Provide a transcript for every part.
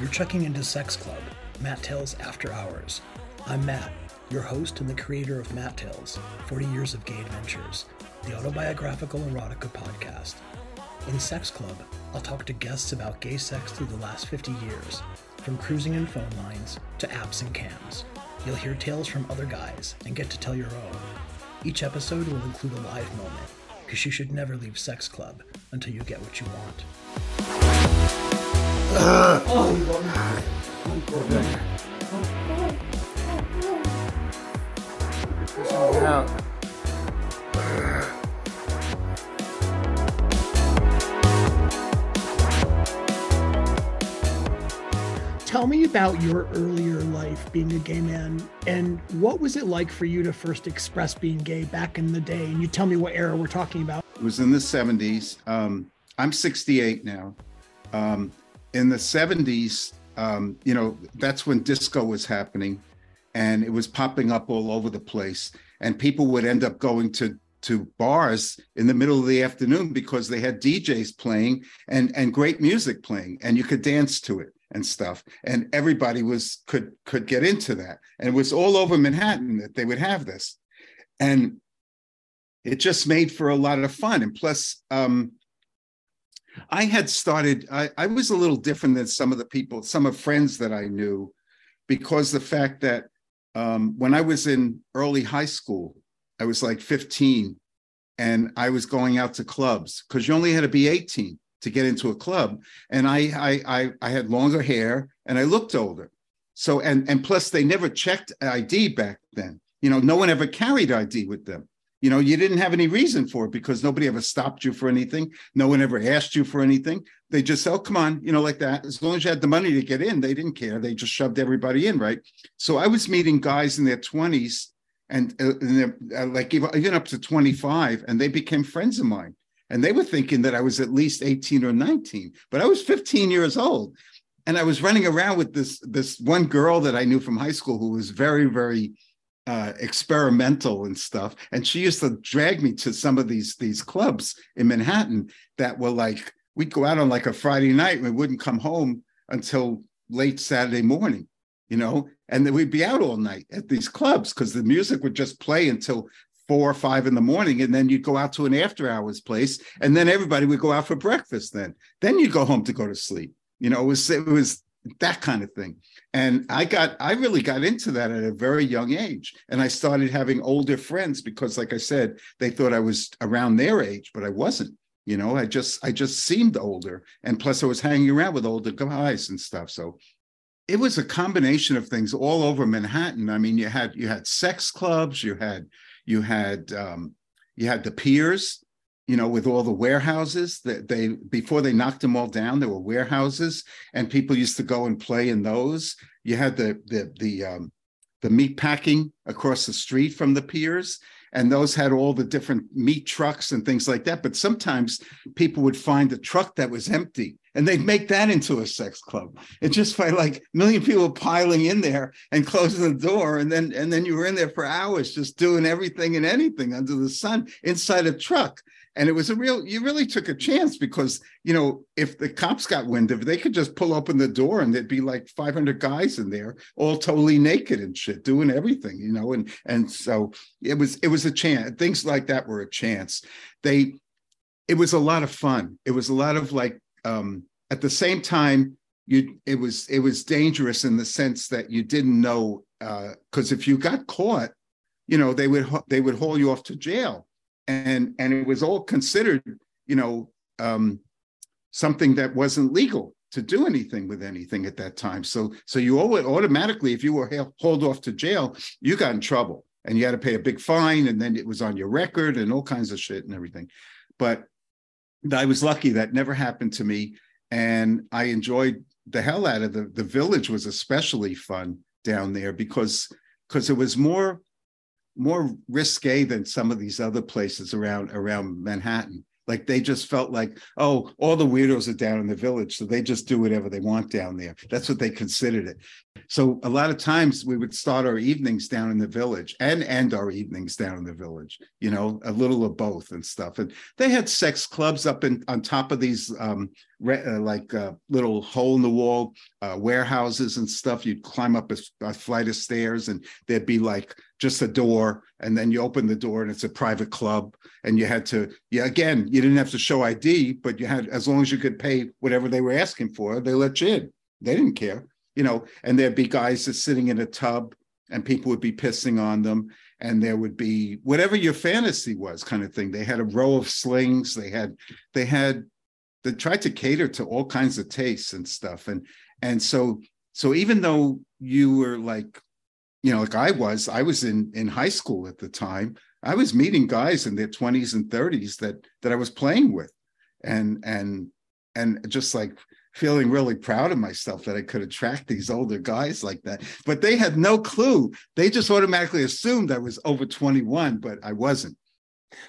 You're checking into Sex Club, Mat Tales After Hours. I'm Matt, your host and the creator of Mat Tales 40 Years of Gay Adventures, the autobiographical erotica podcast. In Sex Club, I'll talk to guests about gay sex through the last 50 years, from cruising in phone lines to apps and cams. You'll hear tales from other guys and get to tell your own. Each episode will include a live moment, because you should never leave Sex Club until you get what you want. Tell me about your earlier life being a gay man and what was it like for you to first express being gay back in the day? And you tell me what era we're talking about. It was in the 70s. Um, I'm 68 now. Um, in the 70s, um, you know, that's when disco was happening and it was popping up all over the place. And people would end up going to to bars in the middle of the afternoon because they had DJs playing and and great music playing and you could dance to it and stuff. And everybody was could could get into that. And it was all over Manhattan that they would have this. And it just made for a lot of fun. And plus um I had started I, I was a little different than some of the people some of friends that I knew because the fact that um, when I was in early high school I was like 15 and I was going out to clubs because you only had to be 18 to get into a club. And I, I, I, I had longer hair and I looked older. So, and, and plus they never checked ID back then. You know, no one ever carried ID with them. You know, you didn't have any reason for it because nobody ever stopped you for anything. No one ever asked you for anything. They just oh, come on, you know, like that. As long as you had the money to get in, they didn't care. They just shoved everybody in, right? So I was meeting guys in their 20s and, uh, and uh, like even, even up to 25 and they became friends of mine and they were thinking that i was at least 18 or 19 but i was 15 years old. And i was running around with this this one girl that i knew from high school who was very very uh, experimental and stuff. And she used to drag me to some of these these clubs in manhattan that were like we'd go out on like a friday night and we wouldn't come home until late saturday morning you know, and then we'd be out all night at these clubs because the music would just play until four or five in the morning, and then you'd go out to an after hours place, and then everybody would go out for breakfast. Then, then you'd go home to go to sleep. You know, it was it was that kind of thing. And I got I really got into that at a very young age, and I started having older friends because, like I said, they thought I was around their age, but I wasn't you know i just i just seemed older and plus i was hanging around with older guys and stuff so it was a combination of things all over Manhattan. I mean, you had you had sex clubs, you had you had um, you had the piers, you know, with all the warehouses that they before they knocked them all down, there were warehouses, and people used to go and play in those. You had the the the um, the meat packing across the street from the piers, and those had all the different meat trucks and things like that. But sometimes people would find a truck that was empty and they'd make that into a sex club. It just by like a million people piling in there and closing the door, and then and then you were in there for hours just doing everything and anything under the sun inside a truck. And it was a real, you really took a chance because, you know, if the cops got wind of it, they could just pull open the door and there'd be like 500 guys in there, all totally naked and shit, doing everything, you know. And and so it was it was a chance. Things like that were a chance. They, it was a lot of fun. It was a lot of like um, at the same time you it was it was dangerous in the sense that you didn't know because uh, if you got caught you know they would they would haul you off to jail and and it was all considered you know um, something that wasn't legal to do anything with anything at that time so so you automatically if you were hauled off to jail you got in trouble and you had to pay a big fine and then it was on your record and all kinds of shit and everything but I was lucky that never happened to me. And I enjoyed the hell out of the the village was especially fun down there because because it was more more risque than some of these other places around around Manhattan. Like they just felt like, oh, all the weirdos are down in the village, so they just do whatever they want down there. That's what they considered it. So a lot of times we would start our evenings down in the village and end our evenings down in the village, you know, a little of both and stuff. And they had sex clubs up in on top of these um, re, uh, like uh, little hole in the wall uh, warehouses and stuff. You'd climb up a, a flight of stairs and there'd be like just a door and then you open the door and it's a private club and you had to yeah again you didn't have to show id but you had as long as you could pay whatever they were asking for they let you in they didn't care you know, and there'd be guys just sitting in a tub and people would be pissing on them. And there would be whatever your fantasy was kind of thing. They had a row of slings. They had, they had, they tried to cater to all kinds of tastes and stuff. And, and so, so even though you were like, you know, like I was, I was in, in high school at the time, I was meeting guys in their 20s and 30s that, that I was playing with. And, and, and just like feeling really proud of myself that I could attract these older guys like that. But they had no clue. They just automatically assumed I was over 21, but I wasn't.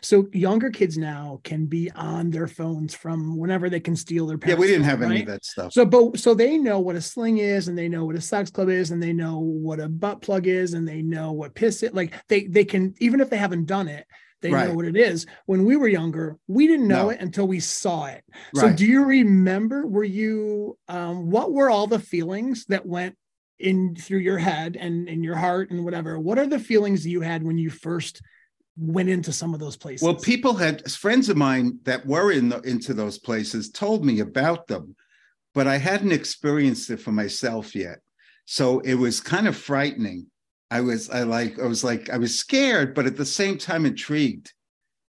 So younger kids now can be on their phones from whenever they can steal their Yeah, we didn't have phone, any right? of that stuff. So, but so they know what a sling is, and they know what a sex club is, and they know what a butt plug is, and they know what piss it. Like they they can even if they haven't done it, they know what it is. When we were younger, we didn't know No. it until we saw it. So, do you remember? Were you? Um, what were all the feelings that went in through your head and in your heart and whatever? What are the feelings you had when you first went into some of those places? Well, people had friends of mine that were in the, into those places told me about them, but I hadn't experienced it for myself yet. So it was kind of frightening. I was I like I was like I was scared, but at the same time intrigued,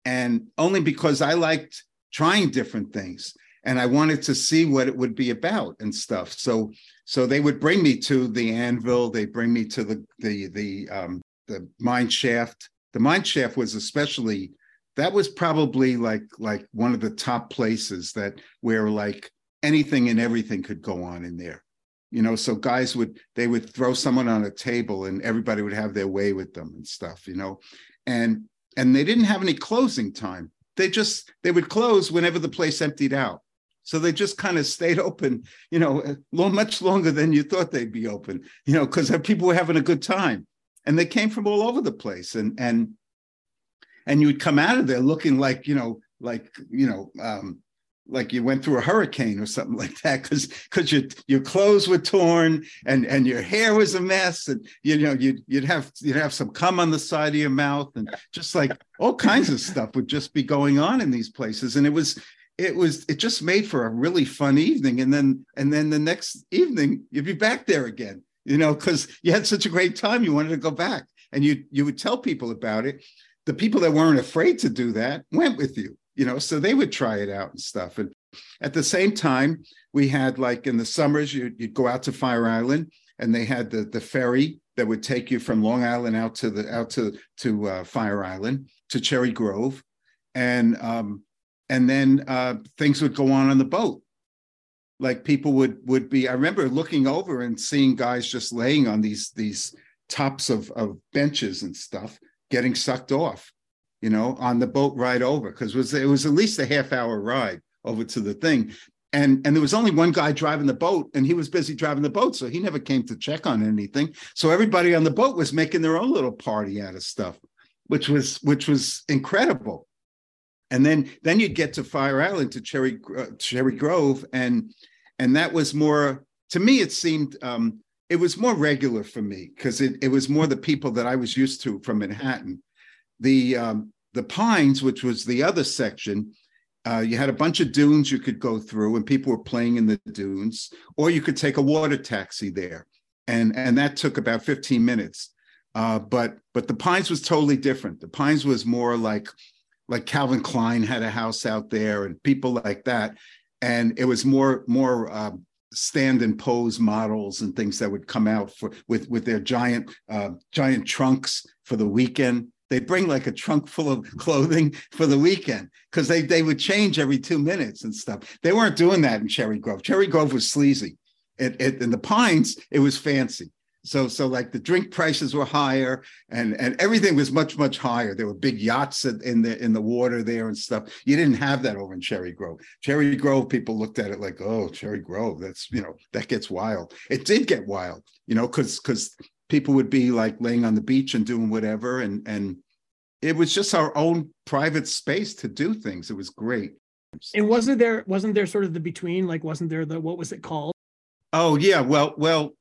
and only because I liked trying different things and I wanted to see what it would be about and stuff. So so they would bring me to the anvil. They bring me to the the the um, the mine shaft. The mine shaft was especially that was probably like like one of the top places that where like anything and everything could go on in there you know so guys would they would throw someone on a table and everybody would have their way with them and stuff you know? And and they didn't have any closing time. They just they would close whenever the place emptied out. So they just kind of stayed open you know much longer than you thought they'd be open you know because people were having a good time. And they came from all over the place and and and you would come out of there looking like you know like you know um like you went through a hurricane or something like that because because your your clothes were torn and and your hair was a mess and you know you'd you'd have you'd have some cum on the side of your mouth and just like all kinds of stuff would just be going on in these places. And it was it was it just made for a really fun evening. And then and then the next evening you'd be back there again you know because you had such a great time you wanted to go back. And you you would tell people about it. The people that weren't afraid to do that went with you you know so they would try it out and stuff. And at the same time we had like in the summers you, you'd go out to fire island and they had the the ferry that would take you from long island out to the out to to uh, fire island to cherry grove. And um and then uh things would go on on the boat. Like people would would be i remember looking over and seeing guys just laying on these these tops of of benches and stuff getting sucked off you know on the boat ride over because it was it was at least a half hour ride over to the thing. And and there was only one guy driving the boat and he was busy driving the boat so he never came to check on anything. So everybody on the boat was making their own little party out of stuff which was which was incredible. And then then you'd get to fire island to cherry uh, cherry grove and and that was more to me it seemed um it was more regular for me because it, it was more the people that i was used to from manhattan the um the pines which was the other section uh, you had a bunch of dunes you could go through and people were playing in the dunes or you could take a water taxi there. And and that took about 15 minutes. Uh, but but the pines was totally different. The pines was more like like calvin klein had a house out there and people like that. And it was more more um, stand and pose models and things that would come out for with with their giant uh, giant trunks for the weekend they'd bring like a trunk full of clothing for the weekend because they they would change every two minutes and stuff they weren't doing that in cherry grove cherry grove was sleazy it, it in the pines it was fancy So so like the drink prices were higher and and everything was much much higher. There were big yachts in the in the water there and stuff. You didn't have that over in Cherry Grove. Cherry Grove people looked at it like, "Oh, Cherry Grove, that's, you know, that gets wild." It did get wild, you know, cuz cuz people would be like laying on the beach and doing whatever and and it was just our own private space to do things. It was great. And wasn't there wasn't there sort of the between like wasn't there the what was it called? Oh yeah, well well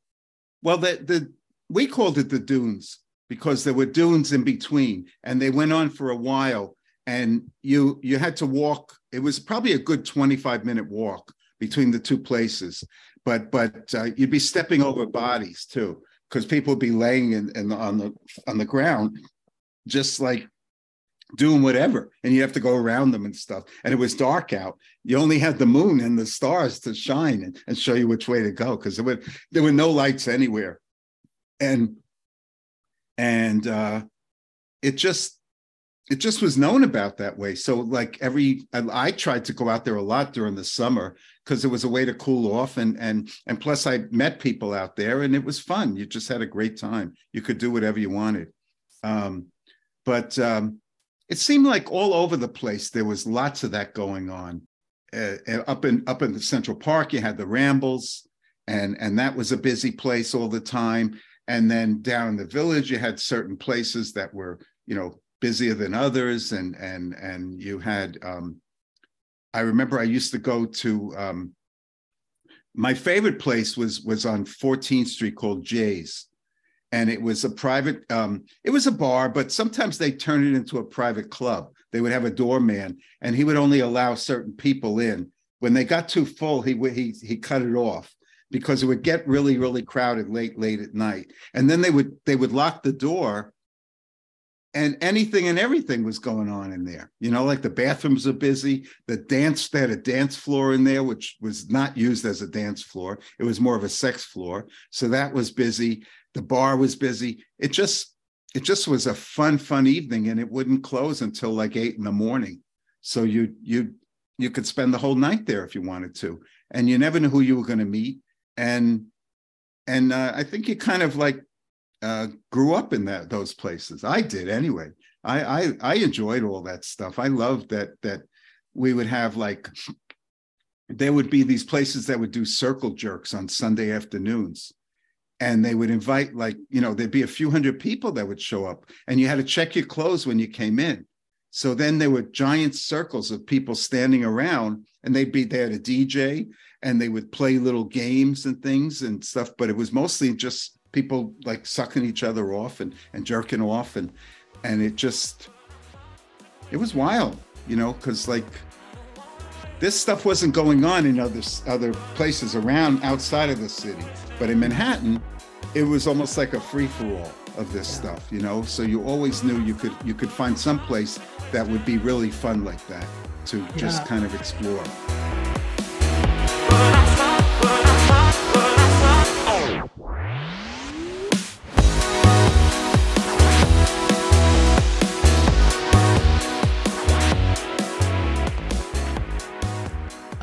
well, the, the we called it the dunes because there were dunes in between, and they went on for a while. And you you had to walk. It was probably a good twenty five minute walk between the two places, but but uh, you'd be stepping over bodies too, because people would be laying in, in on the on the ground, just like doing whatever and you have to go around them and stuff. And it was dark out. You only had the moon and the stars to shine and, and show you which way to go because there were there were no lights anywhere. And and uh it just it just was known about that way. So like every I, I tried to go out there a lot during the summer because it was a way to cool off and and and plus i met people out there and it was fun you just had a great time you could do whatever you wanted um but um it seemed like all over the place there was lots of that going on. Uh, up in up in the Central Park, you had the Rambles, and and that was a busy place all the time. And then down in the village, you had certain places that were you know busier than others, and and and you had. Um, I remember I used to go to. Um, my favorite place was was on 14th Street called Jay's, and it was a private um, it was a bar but sometimes they turned it into a private club. They would have a doorman and he would only allow certain people in. When they got too full he he, he cut it off because it would get really really crowded late late at night. And then they would they would lock the door and anything and everything was going on in there. You know like the bathrooms are busy the dance they had a dance floor in there which was not used as a dance floor. It was more of a sex floor. So that was busy. The bar was busy. It just it just was a fun fun evening and it wouldn't close until like eight in the morning. So you you you could spend the whole night there if you wanted to and you never knew who you were going to meet. And and uh, i think you kind of like uh, grew up in that those places. I did anyway. I, I i enjoyed all that stuff. I loved that that we would have like there would be these places that would do circle jerks on sunday afternoons. And they would invite like you know there'd be a few hundred people that would show up and you had to check your clothes when you came in. So then there were giant circles of people standing around and they'd be there to dj and they would play little games and things and stuff but it was mostly just people like sucking each other off and and jerking off and and it just it was wild you know because like this stuff wasn't going on in other other places around outside of the city but in manhattan it was almost like a free for all of this yeah. stuff, you know. So you always knew you could you could find some place that would be really fun like that to yeah. just kind of explore.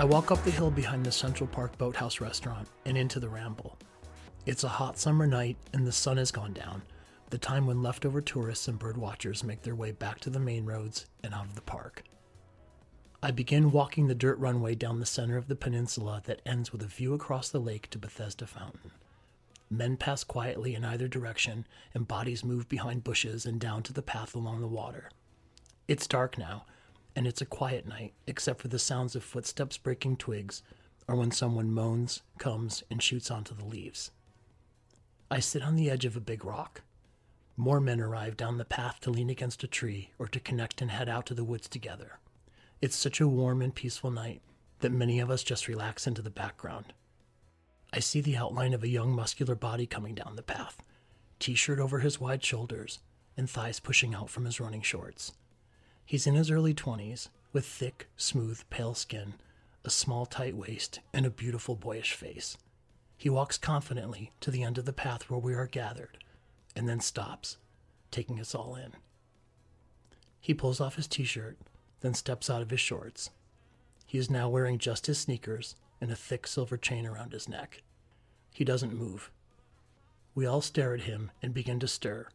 Walk up the hill behind the Central Park Boathouse restaurant and into the Ramble. It's a hot summer night and the sun has gone down, the time when leftover tourists and bird watchers make their way back to the main roads and out of the park. I begin walking the dirt runway down the center of the peninsula that ends with a view across the lake to Bethesda Fountain. Men pass quietly in either direction, and bodies move behind bushes and down to the path along the water. It's dark now, and it's a quiet night, except for the sounds of footsteps breaking twigs or when someone moans, comes, and shoots onto the leaves. I sit on the edge of a big rock. More men arrive down the path to lean against a tree or to connect and head out to the woods together. It's such a warm and peaceful night that many of us just relax into the background. I see the outline of a young muscular body coming down the path, t shirt over his wide shoulders and thighs pushing out from his running shorts. He's in his early 20s, with thick, smooth, pale skin, a small, tight waist, and a beautiful, boyish face. He walks confidently to the end of the path where we are gathered, and then stops, taking us all in. He pulls off his t shirt, then steps out of his shorts. He is now wearing just his sneakers and a thick silver chain around his neck. He doesn't move. We all stare at him and begin to stir,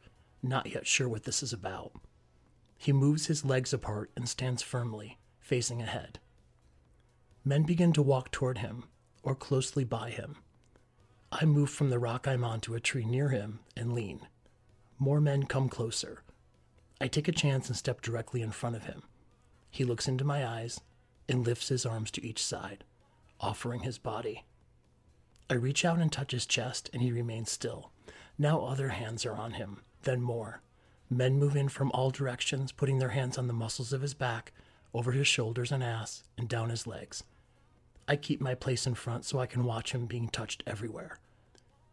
not yet sure what this is about. He moves his legs apart and stands firmly, facing ahead. Men begin to walk toward him or closely by him. I move from the rock I'm on to a tree near him and lean. More men come closer. I take a chance and step directly in front of him. He looks into my eyes and lifts his arms to each side, offering his body. I reach out and touch his chest, and he remains still. Now other hands are on him, then more. Men move in from all directions, putting their hands on the muscles of his back, over his shoulders and ass, and down his legs. I keep my place in front so I can watch him being touched everywhere.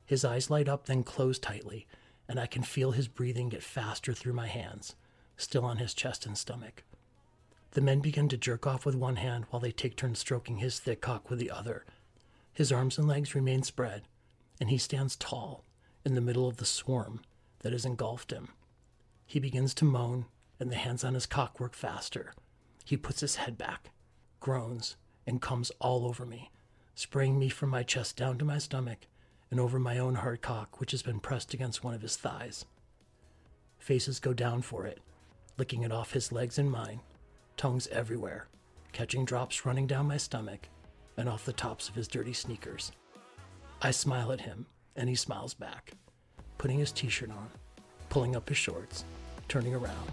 His eyes light up, then close tightly, and I can feel his breathing get faster through my hands, still on his chest and stomach. The men begin to jerk off with one hand while they take turns stroking his thick cock with the other. His arms and legs remain spread, and he stands tall in the middle of the swarm that has engulfed him. He begins to moan, and the hands on his cock work faster. He puts his head back, groans, and comes all over me, spraying me from my chest down to my stomach and over my own hard cock, which has been pressed against one of his thighs. Faces go down for it, licking it off his legs and mine, tongues everywhere, catching drops running down my stomach and off the tops of his dirty sneakers. I smile at him, and he smiles back, putting his t shirt on, pulling up his shorts, turning around,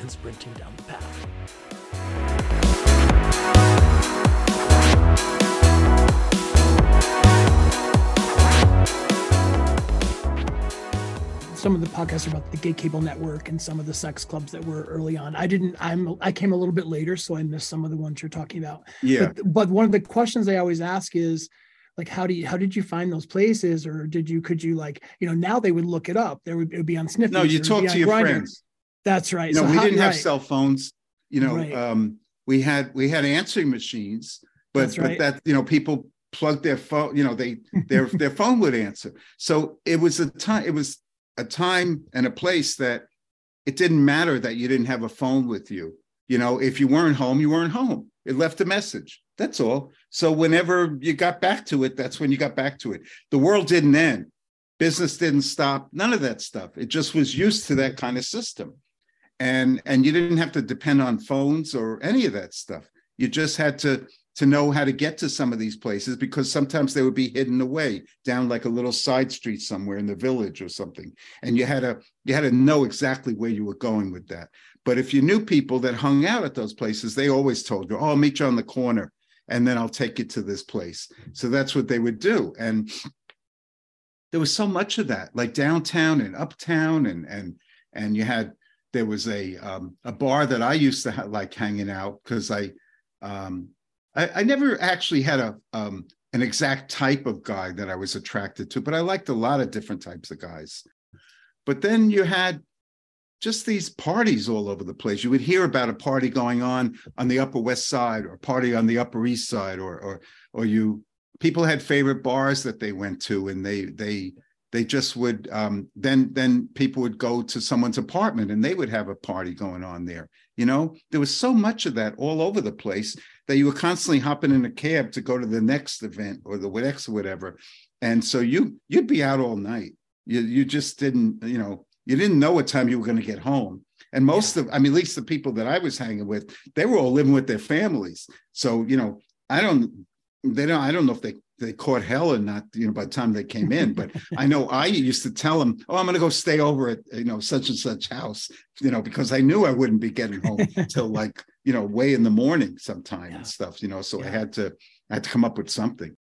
and sprinting down the path. some of the podcasts are about the gay cable network and some of the sex clubs that were early on. I didn't. I'm. I came a little bit later, so I missed some of the ones you're talking about. Yeah. But, but one of the questions I always ask is, like, how do you how did you find those places, or did you could you like you know now they would look it up. There would it would be on Sniffies. No, you talk to your friends. That's right. You know, So we how- didn't have right. cell phones. You know, Right. um, we had we had answering machines, but right. but that you know people plugged their phone. You know, they their their phone would answer. So it was a time. It was a time and a place that it didn't matter that you didn't have a phone with you. You know, if you weren't home, you weren't home. It left a message. That's all. So whenever you got back to it, that's when you got back to it. The world didn't end. Business didn't stop. None of that stuff. It just was used to that kind of system. And and you didn't have to depend on phones or any of that stuff. You just had to to know how to get to some of these places because sometimes they would be hidden away down like a little side street somewhere in the village or something. And you had to you had to know exactly where you were going with that. But if you knew people that hung out at those places they always told you oh i'll meet you on the corner and then i'll take you to this place. So that's what they would do. And there was so much of that like downtown and uptown and and and you had there was a um, a bar that i used to ha- like hanging out because i um I, I never actually had a um an exact type of guy that I was attracted to, but I liked a lot of different types of guys. But then you had just these parties all over the place. You would hear about a party going on on the Upper West Side, or a party on the Upper East Side, or or or you people had favorite bars that they went to, and they they they just would um, then then people would go to someone's apartment and they would have a party going on there. You know, there was so much of that all over the place that you were constantly hopping in a cab to go to the next event or the next whatever, and so you you'd be out all night. You you just didn't you know you didn't know what time you were going to get home. And most of I mean, at least the people that I was hanging with, they were all living with their families. So you know, I don't they don't I don't know if they they caught hell or not, you know, by the time they came in. But I know I used to tell them, "Oh, I'm going to go stay over at you know such and such house," you know, because I knew I wouldn't be getting home till like you know way in the morning sometime Yeah. and stuff. You know, so I had to I had to come up with something.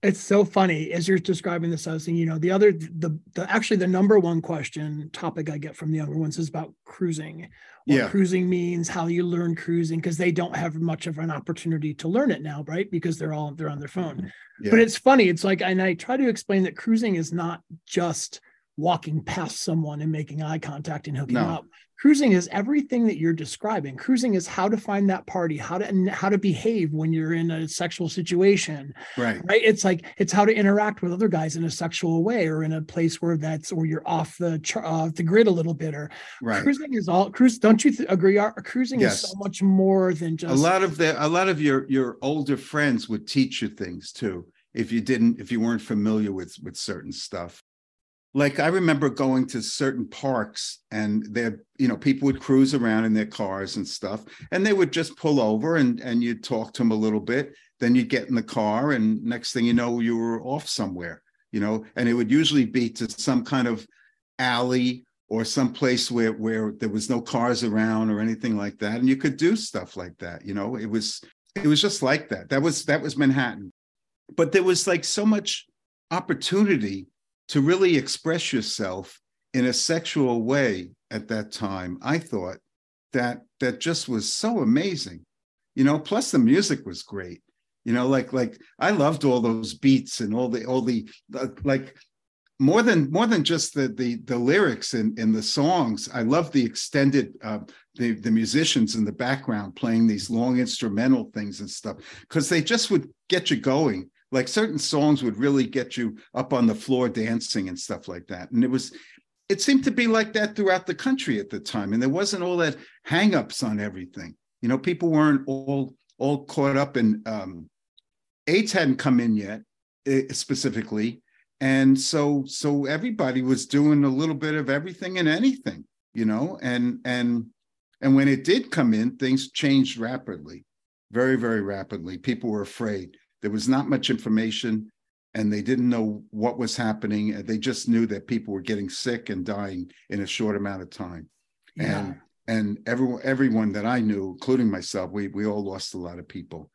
It's so funny as you're describing this. I was thinking, you know, the other, the, the actually the number one question topic I get from the younger ones is about cruising, what Yeah. cruising means, how you learn cruising, because they don't have much of an opportunity to learn it now, right? Because they're all they're on their phone. Mm-hmm. Yeah. But it's funny. It's like, and I try to explain that cruising is not just walking past someone and making eye contact and hooking No. up. Cruising is everything that you're describing. Cruising is how to find that party, how to and how to behave when you're in a sexual situation, right. right it's like it's how to interact with other guys in a sexual way or in a place where that's or you're off the uh, the grid a little bit or Right. cruising is all cruise don't you th- agree Ar- cruising is so much more than just a lot of the a lot of your your older friends would teach you things too if you didn't if you weren't familiar with with certain stuff like I remember going to certain parks and there, you know, people would cruise around in their cars and stuff, and they would just pull over and and you'd talk to them a little bit. Then you'd get in the car, and next thing you know, you were off somewhere, you know, and it would usually be to some kind of alley or some place where where there was no cars around or anything like that, and you could do stuff like that. You know, it was it was just like that. That was that was Manhattan, but there was like so much opportunity to really express yourself in a sexual way at that time i thought that that just was so amazing. You know plus the music was great. You know like like i loved all those beats and all the all the uh, like more than more than just the the the lyrics and in the songs i love the extended uh, the the musicians in the background playing these long instrumental things and stuff because they just would get you going like certain songs would really get you up on the floor dancing and stuff like that. And it was it seemed to be like that throughout the country at the time. And there wasn't all that hangups on everything. You know people weren't all all caught up in um aids hadn't come in yet eh, specifically. And so so everybody was doing a little bit of everything and anything you know? And and and when it did come in things changed rapidly very very rapidly. People were afraid there was not much information and they didn't know what was happening. They just knew that people were getting sick and dying in a short amount of time. Yeah. And and everyone everyone that I knew, including myself, we we all lost a lot of people.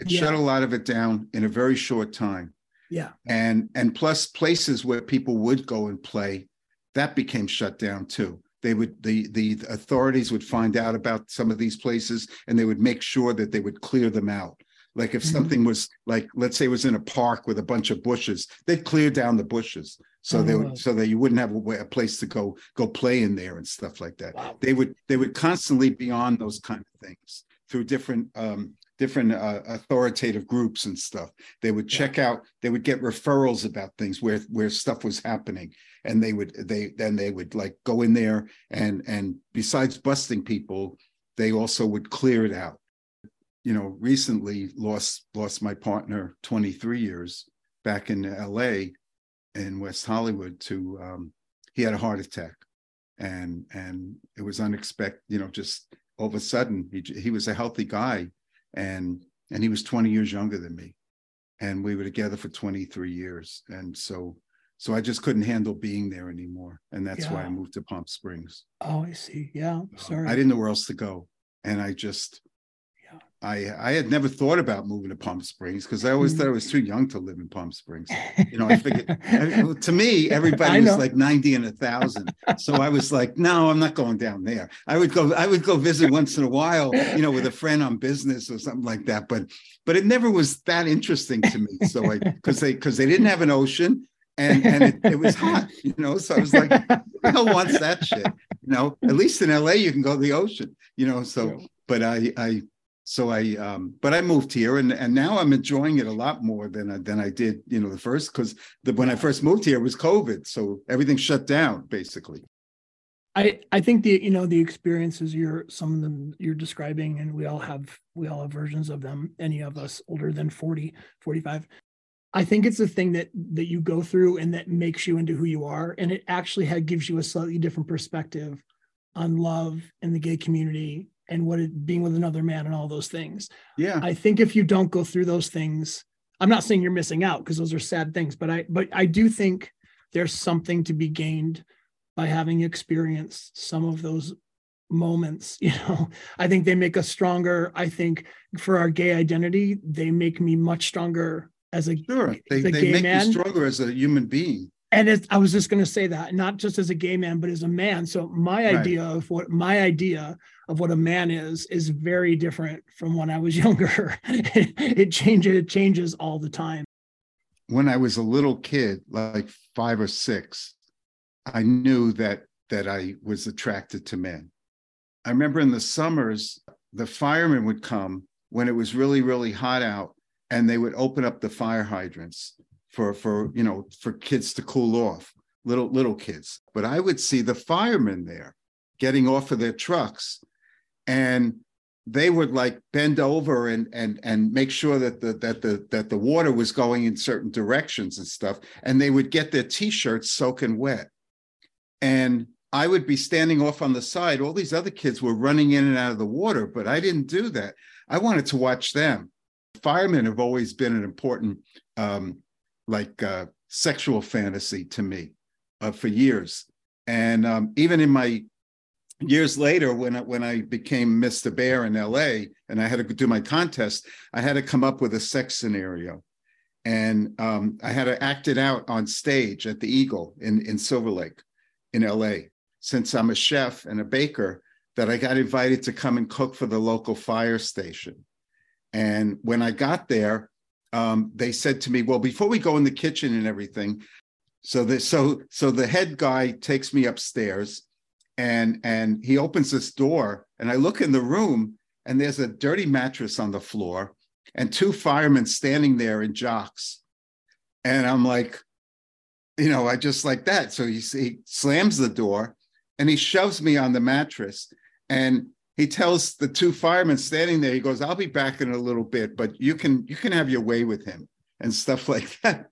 It yeah. shut a lot of it down in a very short time. Yeah. And and plus places where people would go and play, that became shut down too. They would the the authorities would find out about some of these places and they would make sure that they would clear them out like if mm-hmm. something was like, let's say it was in a park with a bunch of bushes, they'd clear down the bushes so oh. they would, so that you wouldn't have a, a, place to go go play in there and stuff like that. Wow. They would they would constantly be on those kind of things through different um, different uh, authoritative groups and stuff. They would check yeah. out. They would get referrals about things where where stuff was happening, and they would they then they would like go in there and and besides busting people, they also would clear it out you know, recently lost lost my partner 23 years back in LA in West Hollywood to um, he had a heart attack and and it was unexpected, you know, just all of a sudden he he was a healthy guy and and he was 20 years younger than me and we were together for 23 years and so so I just couldn't handle being there anymore and that's yeah. why I moved to Palm Springs. Oh, I see. Yeah, sorry. I didn't know where else to go and I just I I had never thought about moving to Palm Springs because I always thought I was too young to live in Palm Springs. You know, I figured to me everybody was like ninety and a thousand, so I was like, no, I'm not going down there. I would go I would go visit once in a while, you know, with a friend on business or something like that. But but it never was that interesting to me. So I because they because they didn't have an ocean and and it, it, was hot, you know. So I was like, who wants that shit? You know, at least in LA you can go to the ocean, you know. So, but I I so I um but I moved here and and now I'm enjoying it a lot more than I, than I did you know the first because the, when I first moved here was COVID so everything shut down basically. I I think the you know the experiences you're some of them you're describing and we all have we all have versions of them any of us older than 40 45 I think it's a thing that that you go through and that makes you into who you are and it actually had, gives you a slightly different perspective on love in the gay community and what it being with another man and all those things. Yeah. I think if you don't go through those things, I'm not saying you're missing out because those are sad things, but I but I do think there's something to be gained by having experienced some of those moments you know i think they make us stronger i think for our gay identity they make me much stronger as a sure they, a they make man. you stronger as a human being and I was just going to say that not just as a gay man, but as a man. So my right. idea of what my idea of what a man is is very different from when I was younger. it, it changes. It changes all the time. When I was a little kid, like five or six, I knew that that I was attracted to men. I remember in the summers, the firemen would come when it was really, really hot out, and they would open up the fire hydrants for for you know for kids to cool off little little kids. But i would see the firemen there getting off of their trucks and they would like bend over and and and make sure that the that the that the water was going in certain directions and stuff and they would get their t-shirts soaking wet. And i would be standing off on the side. All these other kids were running in and out of the water but i didn't do that. I wanted to watch them. Firemen have always been an important um like uh sexual fantasy to me uh, for years and um even in my years later when I, when I became Mr. Bear in LA and I had to do my contest, I had to come up with a sex scenario. And um, I had to act it out on stage at the Eagle in, in Silver Lake in LA. Since I'm a chef and a baker, that I got invited to come and cook for the local fire station. And when I got there, um, they said to me, "Well, before we go in the kitchen and everything, so the so so the head guy takes me upstairs and and he opens this door and i look in the room and there's a dirty mattress on the floor and two firemen standing there in jocks. And i'm like you know i just like that. So he, he slams the door and he shoves me on the mattress and he tells the two firemen standing there he goes i'll be back in a little bit but you can you can have your way with him and stuff like that.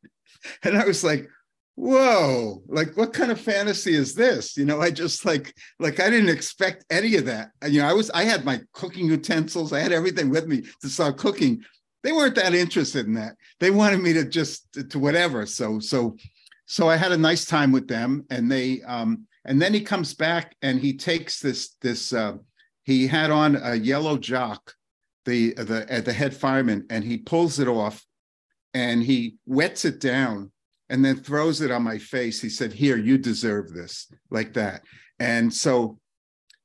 And i was like whoa like what kind of fantasy is this? You know i just like like i didn't expect any of that. You know i was i had my cooking utensils i had everything with me to start cooking. They weren't that interested in that. They wanted me to just to whatever. So so so i had a nice time with them and they um and then he comes back and he takes this this uh he had on a yellow jock the the uh, the head fireman and he pulls it off and he wets it down and then throws it on my face. He said, "Here, you deserve this," like that. And so,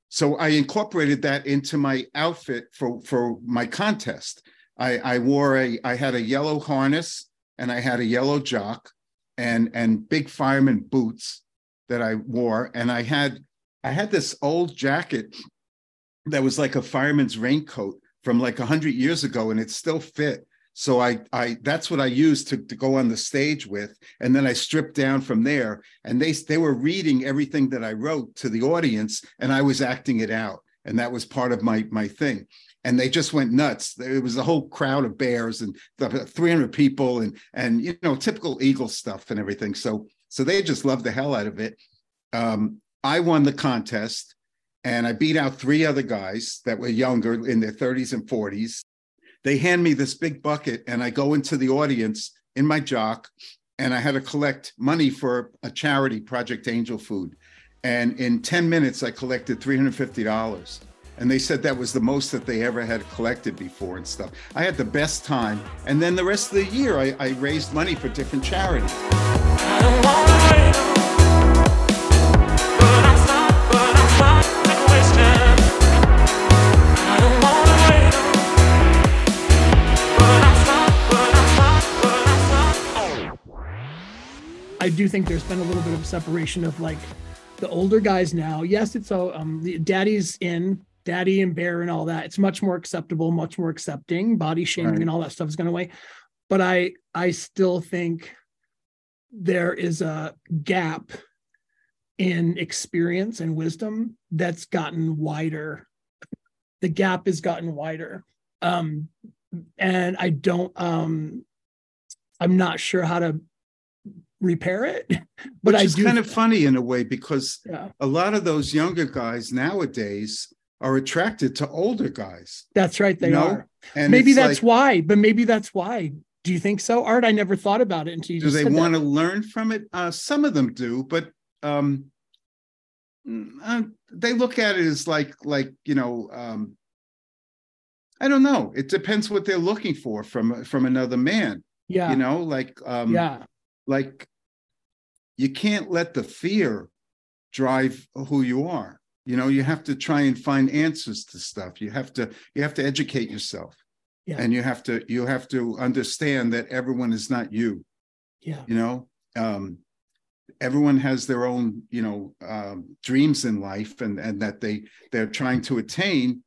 so I incorporated that into my outfit for for my contest. I, I wore a, I had a yellow harness and I had a yellow jock and and big fireman boots that I wore, and I had I had this old jacket that was like a fireman's raincoat from like a hundred years ago, and it still fit. So I, I that's what I used to, to go on the stage with, and then I stripped down from there. And they they were reading everything that I wrote to the audience, and I was acting it out, and that was part of my my thing. And they just went nuts. It was a whole crowd of bears and 300 people, and and you know typical Eagle stuff and everything. So so they just loved the hell out of it. Um, I won the contest, and I beat out three other guys that were younger in their 30s and 40s they hand me this big bucket and I go into the audience in my jock and I had to collect money for a charity, Project Angel Food. And in 10 minutes, I collected $350. And they said that was the most that they ever had collected before and stuff. I had the best time. And then the rest of the year, I, I raised money for different charities. I do think there's been a little bit of separation of like the older guys now. Yes, it's all um the daddy's in, daddy and bear and all that. It's much more acceptable, much more accepting. Body shaming Right. and all that stuff is going away. But I I still think there is a gap in experience and wisdom that's gotten wider. The gap has gotten wider. Um and I don't um I'm not sure how to repair it. But Which I is do kind of funny in a way because yeah, a lot of those younger guys nowadays are attracted to older guys. that's right. They No, are. And maybe that's like, why, but maybe that's why. Do you think so, Art? I never thought about it until you do they said that. want to learn from it? Uh, some of them do, but um, mm, uh, they look at it as like like you know um, I don't know. It depends what they're looking for from from another man. Yeah. You know, like um, yeah. like you can't let the fear drive who you are. You know you have to try and find answers to stuff. You have to you have to educate yourself. Yeah. and you have to you have to understand that everyone is not you. Yeah. you know um everyone has their own you know um dreams in life and and that they they're trying to attain.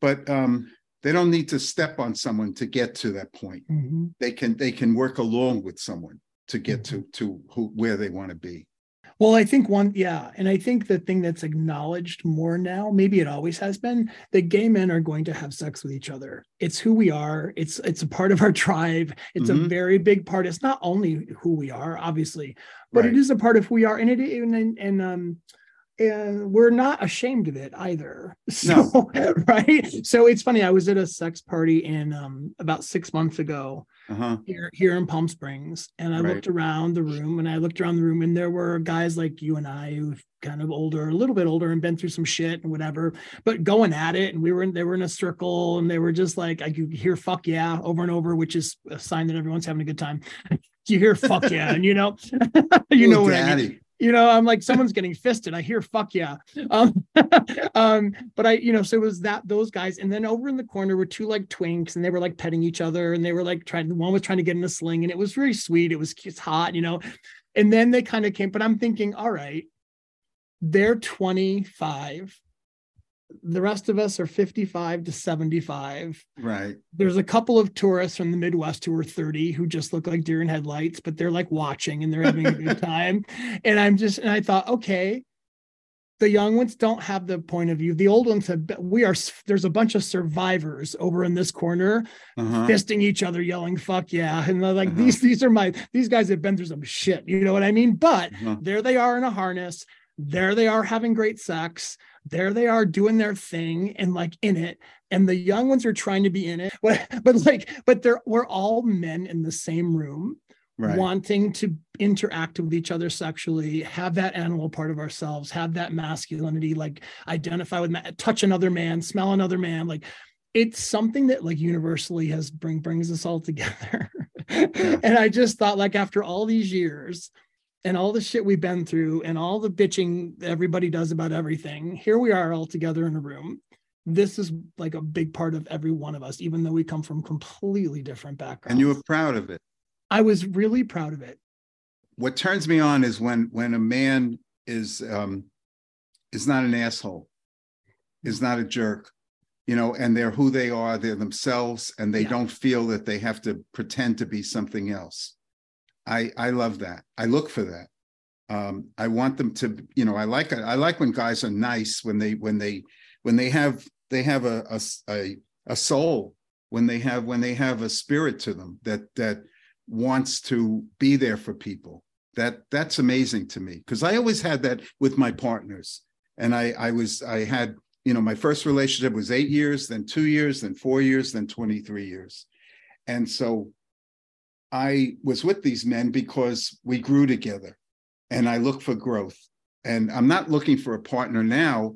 But um they don't need to step on someone to get to that point. Mhm. they can they can work along with someone to get to to who where they want to be Well, I think one, yeah. And I think the thing that's acknowledged more now, maybe it always has been, that gay men are going to have sex with each other. It's who we are. It's it's a part of our tribe. It's a Mhm. very big part. It's not only who we are, obviously, but Right. it is a part of who we are. And it and and, and um and we're not ashamed of it either. So right. So it's funny. I was at a sex party in um about six months ago Uh-huh. here here in Palm Springs, and I Right. looked around the room, and I looked around the room, and there were guys like you and I who kind of older, a little bit older, and been through some shit and whatever, but going at it, and we were in they were in a circle, and they were just like I could hear "fuck yeah" over and over, which is a sign that everyone's having a good time. you hear "fuck yeah," and you know, you know Ooh, what I mean daddy. You know i'm like someone's getting fisted. I hear fuck yeah. Um, um but i you know so it was that those guys. And then over in the corner were two like twinks and they were like petting each other and they were like trying one was trying to get in a sling and it was very sweet. It was it's hot you know. And then they kind of came but i'm thinking all right they're 25 the rest of us are 55 to 75 Right. there's a couple of tourists from the Midwest who are 30 who just look like deer in headlights, but they're like watching and they're having a good time. And I'm just, and I thought, okay, the young ones don't have the point of view. The old ones have, we are, there's a bunch of survivors over in this corner Uh-huh. fisting each other, yelling, fuck yeah. And they're like, Uh-huh. these, these are my, these guys have been through some shit. You know what I mean? But Uh-huh. there they are in a harness. There they are having great sex. There they are doing their thing and like in it. And the young ones are trying to be in it. But, but like, but they're we're all men in the same room Right. wanting to interact with each other sexually, have that animal part of ourselves, have that masculinity, like identify with, touch another man, smell another man. Like it's something that like universally has bring brings us all together. And I just thought like after all these years and all the shit we've been through and all the bitching everybody does about everything, here we are all together in a room. This is like a big part of every one of us, even though we come from completely different backgrounds. And you were proud of it. I was really proud of it. What turns me on is when when a man is um is not an asshole, is not a jerk, you know, and they're who they are, they're themselves, and they Yeah. don't feel that they have to pretend to be something else. I I love that. I look for that. Um, I want them to, you know, I like I like when guys are nice when they when they when they have they have a a a soul when they have when they have a spirit to them that that wants to be there for people. That that's amazing to me because I always had that with my partners, and I I was I had you know my first relationship was eight years, then two years, then four years, then twenty three years, and so I was with these men because we grew together and I look for growth. And I'm not looking for a partner now,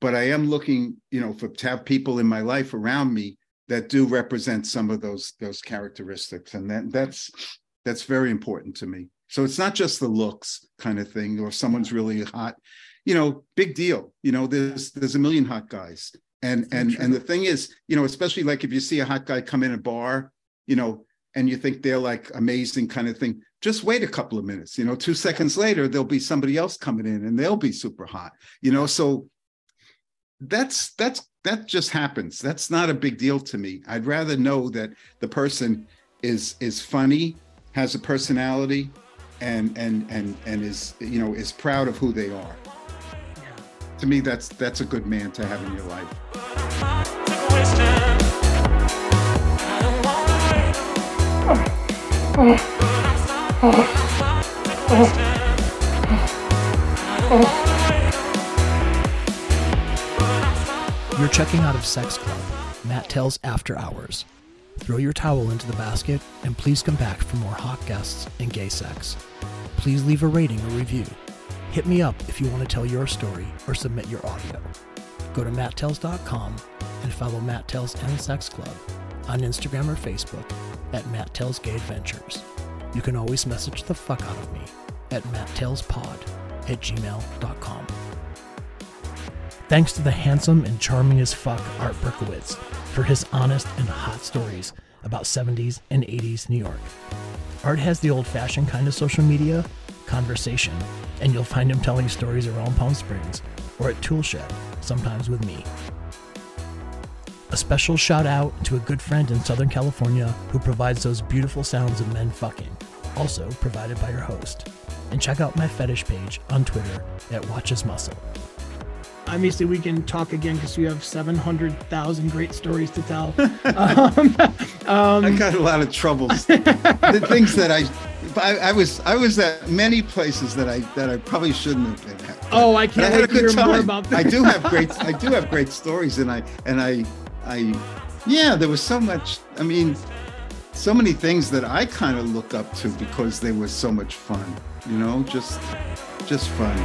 but I am looking, you know, for to have people in my life around me that do represent some of those those characteristics. And that that's that's very important to me. So it's not just the looks kind of thing, or if someone's really hot, you know, big deal. You know, there's there's a million hot guys. And and and the thing is, you know, especially like if you see a hot guy come in a bar, you know, and you think they're like amazing kind of thing, just wait a couple of minutes. You know, two seconds later, there'll be somebody else coming in and they'll be super hot. You know, so that's that's that just happens. That's not a big deal to me. I'd rather know that the person is is funny, has a personality, and and and and is you know is proud of who they are. To me, that's that's a good man to have in your life. You're checking out of Sex Club, Mat Tales After Hours. Throw your towel into the basket and please come back for more hot guests and gay sex. Please leave a rating or review. Hit me up if you want to tell your story or submit your audio. Go to matttells.com and follow Mat Tales and Sex Club on Instagram or Facebook at Mat Tales Gay Adventures. You can always message the fuck out of me at matttellspod at gmail.com. Thanks to the handsome and charming as fuck Art Berkowitz for his honest and hot stories about 70s and 80s New York. Art has the old fashioned kind of social media, conversation, and you'll find him telling stories around Palm Springs or at Tool Shed, sometimes with me. A special shout out to a good friend in Southern California who provides those beautiful sounds of men fucking, also provided by your host. and check out my fetish page on Twitter at Watches Muscle. Obviously, we can talk again because we have 700,000 great stories to tell. um, um, I got a lot of troubles. the things that I, I, I was, I was at many places that I that I probably shouldn't have been at. oh, I can't I wait to hear good more time. about I do have great, I do have great stories, and I, and I, I, yeah, there was so much. I mean, so many things that I kind of look up to because they were so much fun. You know, just, just fun.